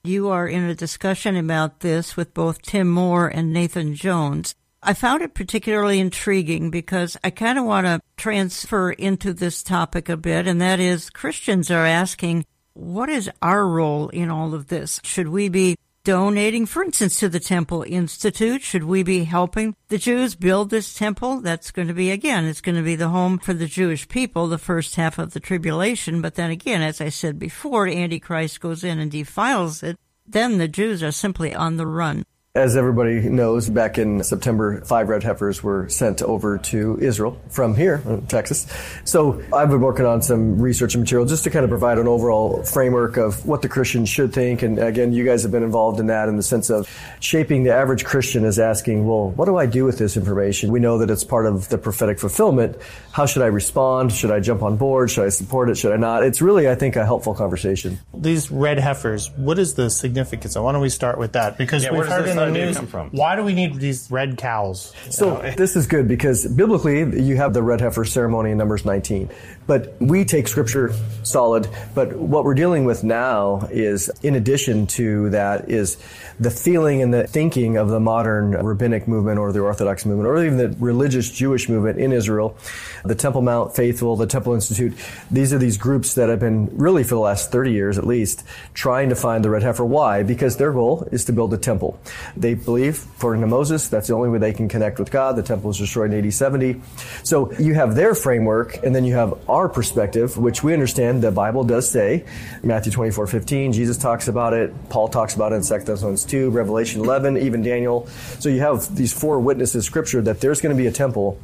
You are in a discussion about this with both Tim Moore and Nathan Jones. I found it particularly intriguing because I kind of want to transfer into this topic a bit, and that is Christians are asking, what is our role in all of this? Should we be donating, for instance, to the Temple Institute? Should we be helping the Jews build this temple? That's going to be, again, it's going to be the home for the Jewish people, the first half of the tribulation. But then again, as I said before, Antichrist goes in and defiles it. Then the Jews are simply on the run. As everybody knows, back in September, five red heifers were sent over to Israel from here, uh, Texas. So I've been working on some research and material just to kind of provide an overall framework of what the Christians should think. And again, you guys have been involved in that in the sense of shaping the average Christian is asking, well, what do I do with this information? We know that it's part of the prophetic fulfillment. How should I respond? Should I jump on board? Should I support it? Should I not? It's really, I think, a helpful conversation. These red heifers, what is the significance? Why don't we start with that? Because yeah, we've heard in the news. Come from? Why do we need these red cows? So this is good because biblically you have the red heifer ceremony in Numbers 19, but we take scripture solid. But what we're dealing with now is, in addition to that, is the feeling and the thinking of the modern rabbinic movement or the Orthodox movement or even the religious Jewish movement in Israel, the Temple Mount Faithful, the Temple Institute. These are these groups that have been really for the last 30 years at least trying to find the red heifer. Why? Because their goal is to build a temple. They believe, according to Moses, that's the only way they can connect with God. The temple was destroyed in AD 70. So you have their framework and then you have our perspective, which we understand the Bible does say. Matthew 24, 15, Jesus talks about it. Paul talks about it in 2 Thessalonians 2, Revelation 11, even Daniel. So you have these four witnesses scripture that there's going to be a temple.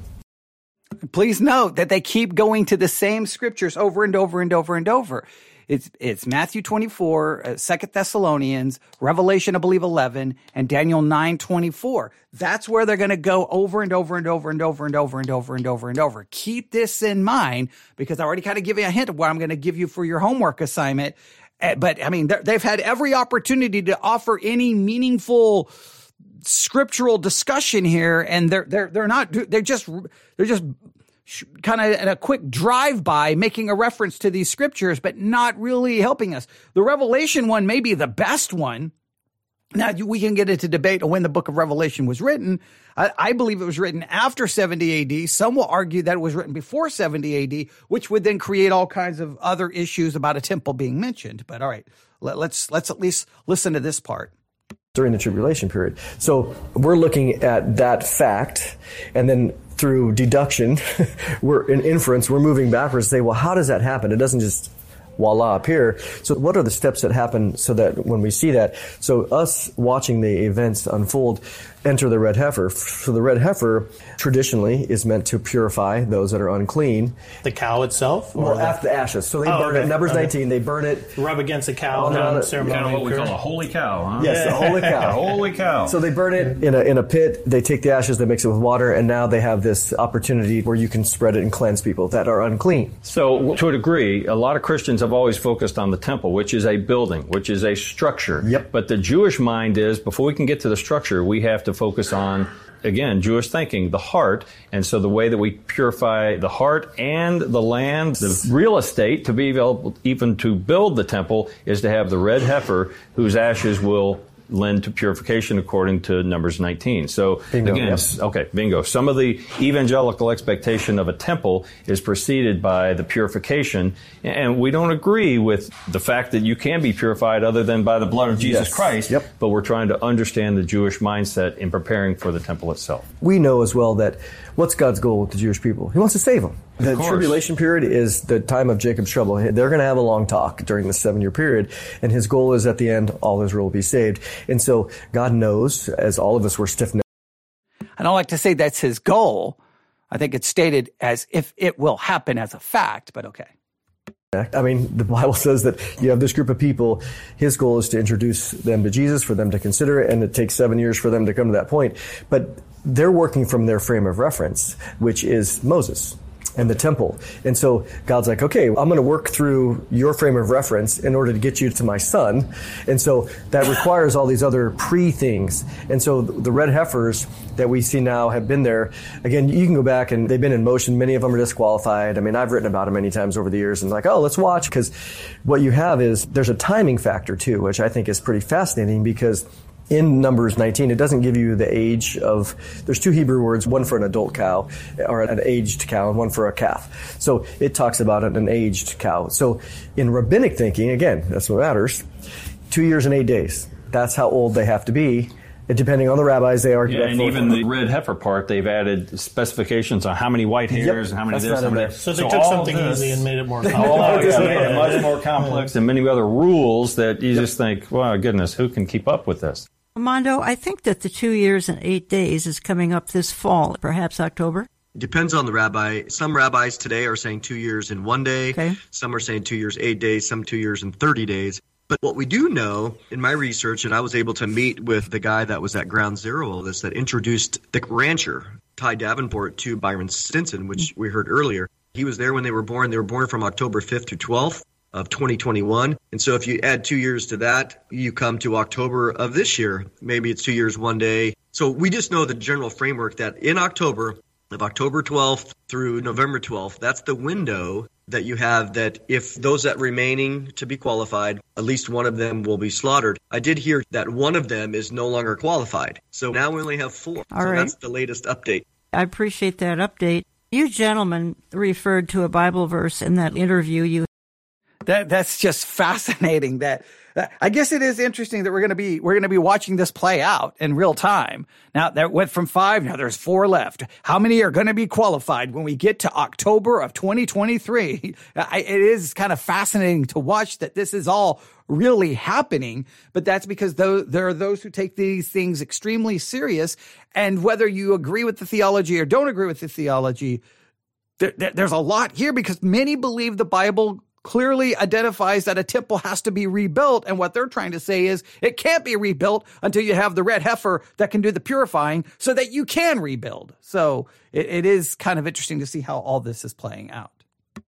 Please note that they keep going to the same scriptures over and over and over and over. It's it's Matthew 24, uh, 2 Thessalonians, Revelation I believe 11 and Daniel 9:24. That's where they're going to go over and over and over and over and over and over and over and over. Keep this in mind because I already kind of give you a hint of what I'm going to give you for your homework assignment. Uh, but I mean, they've had every opportunity to offer any meaningful scriptural discussion here, and they're they're they're not. They're just they're just kind of a quick drive by making a reference to these scriptures, but not really helping us. The Revelation one may be the best one. Now we can get into debate on when the book of Revelation was written. I, I, believe it was written after 70 AD. Some will argue that it was written before 70 AD, which would then create all kinds of other issues about a temple being mentioned. But all right, let, let's let's at least listen to this part during the tribulation period. So we're looking at that fact, and then through deduction, [LAUGHS] we're in inference, we're moving backwards say, well, how does that happen? It doesn't just voila appear. So what are the steps that happen so that when we see that, so us watching the events unfold, enter the red heifer. So the red heifer traditionally is meant to purify those that are unclean. The cow itself? Or well, after the ashes. So they oh, burn okay. it. Numbers okay. 19, they burn it. Rub against a cow. Oh, ceremony. Kind of what we call a holy cow, huh? Yes, a holy [LAUGHS] cow. holy cow. So they burn it in a, in a pit. They take the ashes, they mix it with water, and now they have this opportunity where you can spread it and cleanse people that are unclean. So to a degree, a lot of Christians have always focused on the temple, which is a building, which is a structure. Yep. But the Jewish mind is, before we can get to the structure, we have to focus on again, Jewish thinking, the heart. And so the way that we purify the heart and the land, the real estate to be able even to build the temple is to have the red heifer whose ashes will lend to purification according to Numbers 19. So bingo, again, yep. okay, bingo. Some of the evangelical expectation of a temple is preceded by the purification, and we don't agree with the fact that you can be purified other than by the blood of Jesus yes. Christ. Yep. But we're trying to understand the Jewish mindset in preparing for the temple itself. We know as well that what's God's goal with the Jewish people? He wants to save them. The tribulation period is the time of Jacob's trouble. They're going to have a long talk during the seven year period, and his goal is at the end, all Israel will be saved. And so God knows, as all of us were stiff necked. I don't like to say that's his goal. I think it's stated as if it will happen as a fact, but okay I mean, the Bible says that you have this group of people. His goal is to introduce them to Jesus, for them to consider it, and it takes seven years for them to come to that point. But they're working from their frame of reference, which is Moses and the temple. And so God's like, okay, I'm going to work through your frame of reference in order to get you to my son. And so that [LAUGHS] requires all these other pre things. And so the red heifers that we see now have been there. Again, you can go back and they've been in motion. Many of them are disqualified. I mean, I've written about them many times over the years and like, oh, let's watch because what you have is there's a timing factor too, which I think is pretty fascinating because in Numbers 19, it doesn't give you the age of, there's two Hebrew words, one for an adult cow, or an aged cow, and one for a calf. So it talks about an aged cow. So in rabbinic thinking, again, that's what matters, two years and eight days. That's how old they have to be. Depending on the rabbis, they argue. Yeah, and even the red heifer part, they've added specifications on how many white hairs Yep, and how many that's this, not how many. So they all took something this- easy and made it more Oh, complex. yeah, made it much more complex and many other rules that you just think, wow, goodness, who can keep up with this? Mondo, I think that the two years and eight days is coming up this fall, perhaps October. It depends on the rabbi. Some rabbis today are saying two years in one day. Okay. Some are saying two years, eight days. Some two years and 30 days. But what we do know in my research, and I was able to meet with the guy that was at ground zero of this that introduced the rancher, Ty Davenport, to Byron Stinson, which mm. we heard earlier. He was there when they were born. They were born from October 5th to 12th of 2021. And so if you add two years to that, you come to October of this year. Maybe it's two years, one day. So we just know the general framework that in October, of October 12th through November 12th, that's the window that you have that if those that remaining to be qualified, at least one of them will be slaughtered. I did hear that one of them is no longer qualified. So now we only have four. All so right. that's the latest update. I appreciate that update. You gentlemen referred to a Bible verse in that interview you That that's just fascinating. That, that- I guess it is interesting that we're going to be we're going to be watching this play out in real time. Now that went from five. Now there's four left. How many are going to be qualified when we get to October of 2023? [LAUGHS] I, it is kind of fascinating to watch that this is all really happening. But that's because there are those who take these things extremely serious, and whether you agree with the theology or don't agree with the theology, there, there- there's a lot here because many believe the Bible clearly identifies that a temple has to be rebuilt. And what they're trying to say is it can't be rebuilt until you have the red heifer that can do the purifying so that you can rebuild. So it, it is kind of interesting to see how all this is playing out.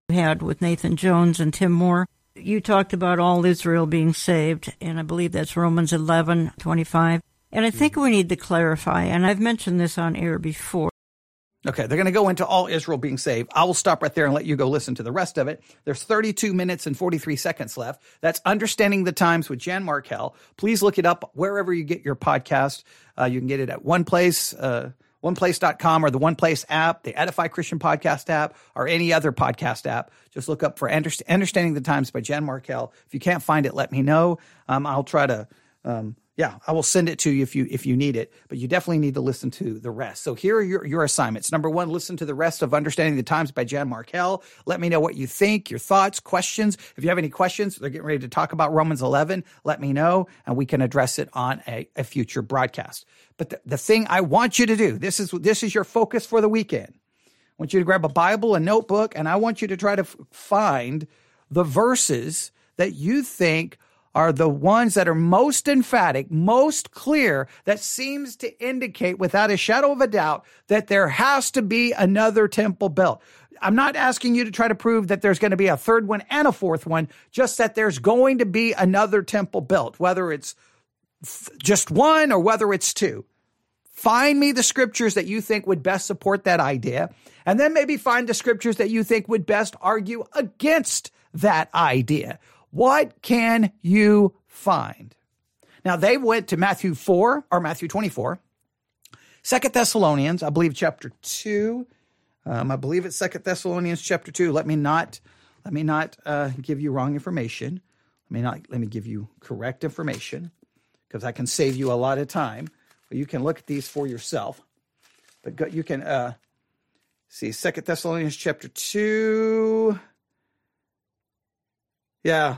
had with Nathan Jones and Tim Moore. You talked about all Israel being saved, and I believe that's Romans 11, 25. And I think hmm. we need to clarify, and I've mentioned this on air before. Okay, they're going to go into all Israel being saved. I will stop right there and let you go listen to the rest of it. There's 32 minutes and 43 seconds left. That's Understanding the Times with Jan Markell. Please look it up wherever you get your podcast. Uh, you can get it at one place, uh, oneplace.com or the One Place app, the Edify Christian Podcast app, or any other podcast app. Just look up for Underst- Understanding the Times by Jan Markell. If you can't find it, let me know. Um, I'll try to. Um, yeah, I will send it to you if you if you need it, but you definitely need to listen to the rest. So here are your, your assignments. Number one, listen to the rest of Understanding the Times by Jan Markell. Let me know what you think, your thoughts, questions. If you have any questions, they're getting ready to talk about Romans 11. Let me know, and we can address it on a, a future broadcast. But the, the thing I want you to do this is this is your focus for the weekend. I want you to grab a Bible, a notebook, and I want you to try to f- find the verses that you think are the ones that are most emphatic, most clear, that seems to indicate without a shadow of a doubt that there has to be another temple built. I'm not asking you to try to prove that there's going to be a third one and a fourth one, just that there's going to be another temple built, whether it's just one or whether it's two. Find me the scriptures that you think would best support that idea, and then maybe find the scriptures that you think would best argue against that idea. What can you find? Now, they went to Matthew 4 or Matthew 24, Second Thessalonians, I believe chapter 2. Um, I believe it's Second Thessalonians chapter 2. Let me not let me not uh, give you wrong information. Let me not let me give you correct information because I can save you a lot of time. But you can look at these for yourself. But go, you can uh, see Second Thessalonians chapter 2. Yeah.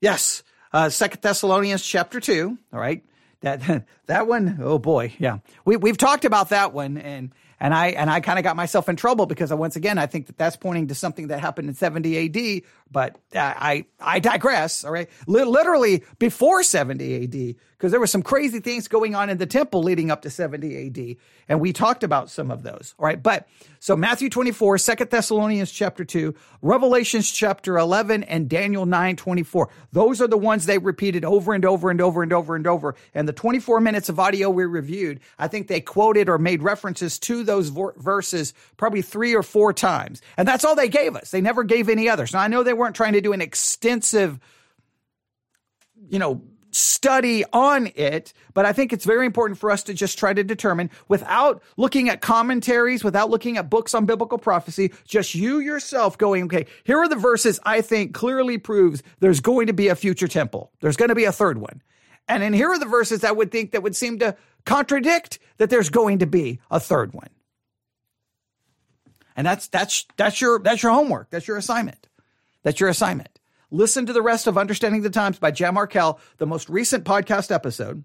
Yes. Uh Second Thessalonians chapter two. All right. That [LAUGHS] that one, oh boy, yeah. We we've talked about that one and And I and I kind of got myself in trouble because I, once again I think that that's pointing to something that happened in 70 AD. But I I digress. All right, literally before 70 AD because there were some crazy things going on in the temple leading up to 70 AD, and we talked about some of those. All right, but so Matthew 24, 2 Thessalonians chapter 2, Revelations chapter 11, and Daniel 9, 24. Those are the ones they repeated over and over and over and over and over. And the 24 minutes of audio we reviewed, I think they quoted or made references to those verses probably three or four times. And that's all they gave us. They never gave any others. Now, I know they weren't trying to do an extensive, you know, study on it, but I think it's very important for us to just try to determine without looking at commentaries, without looking at books on biblical prophecy, just you yourself going, okay, here are the verses I think clearly proves there's going to be a future temple. There's going to be a third one. And then here are the verses I would think that would seem to contradict that there's going to be a third one. And that's that's that's your that's your homework. That's your assignment. That's your assignment. Listen to the rest of Understanding the Times by Jan Markell, the most recent podcast episode.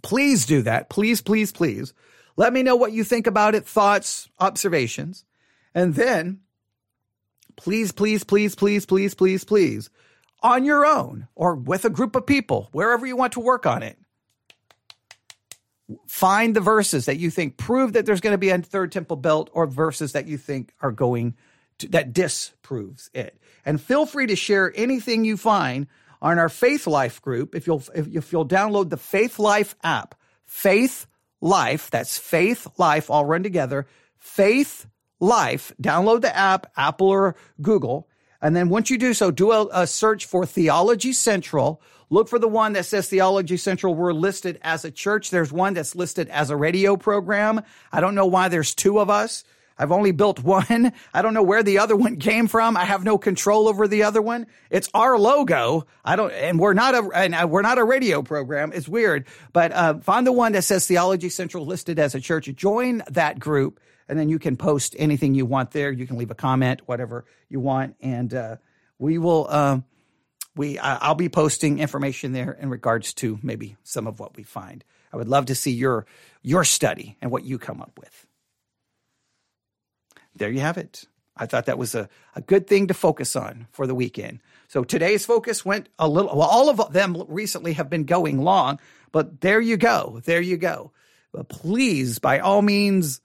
Please do that. Please, please, please. Let me know what you think about it, thoughts, observations. And then please, please, please, please, please, please, please, on your own or with a group of people, wherever you want to work on it, find the verses that you think prove that there's going to be a third temple built or verses that you think are going to, that disproves it. And feel free to share anything you find on our Faithlife group. If you'll, if, if you'll download the Faithlife app, Faith Life, that's Faith Life, all run together. Faith Life, download the app, Apple or Google. And then once you do so, do a, a, search for Theology Central. Look for the one that says Theology Central. We're listed as a church. There's one that's listed as a radio program. I don't know why there's two of us. I've only built [LAUGHS] one. I don't know where the other one came from. I have no control over the other one. It's our logo. I don't, and we're not a, and uh, we're not a radio program. It's weird, but uh, find the one that says Theology Central listed as a church. Join that group, and then you can post anything you want there. You can leave a comment, whatever you want, and uh, we will. Uh, we I'll be posting information there in regards to maybe some of what we find. I would love to see your your study and what you come up with there you have it. I thought that was a, a good thing to focus on for the weekend. So today's focus went a little, well, all of them recently have been going long, but there you go. There you go. But please, by all means,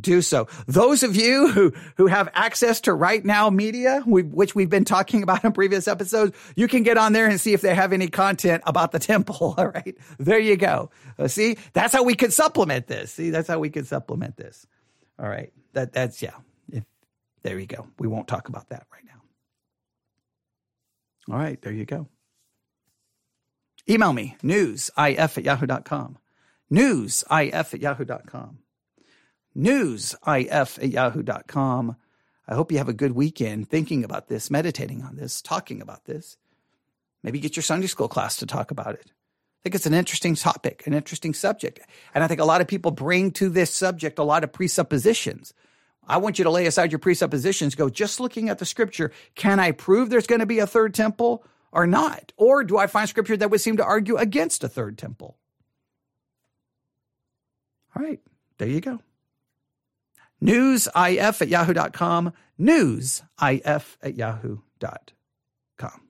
do so. Those of you who, who have access to Right Now Media, we, which we've been talking about in previous episodes, you can get on there and see if they have any content about the temple. [LAUGHS] All right. There you go. Uh, see, that's how we could supplement this. See, that's how we could supplement this. All right. That, that's, yeah. There you go. We won't talk about that right now. All right, there you go. Email me, newsif at yahoo.com. Newsif at yahoo.com. Newsif at yahoo.com. I hope you have a good weekend thinking about this, meditating on this, talking about this. Maybe get your Sunday school class to talk about it. I think it's an interesting topic, an interesting subject. And I think a lot of people bring to this subject a lot of presuppositions I want you to lay aside your presuppositions, go just looking at the scripture. Can I prove there's going to be a third temple or not? Or do I find scripture that would seem to argue against a third temple? All right, there you go. Newsif at yahoo.com. Newsif at yahoo.com.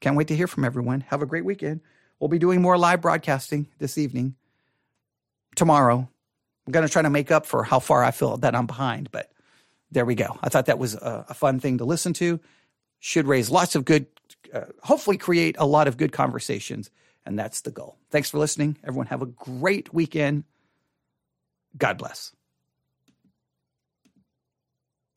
Can't wait to hear from everyone. Have a great weekend. We'll be doing more live broadcasting this evening, tomorrow, I'm going to try to make up for how far I feel that I'm behind, but there we go. I thought that was a, a fun thing to listen to. Should raise lots of good, uh, hopefully, create a lot of good conversations. And that's the goal. Thanks for listening. Everyone, have a great weekend. God bless.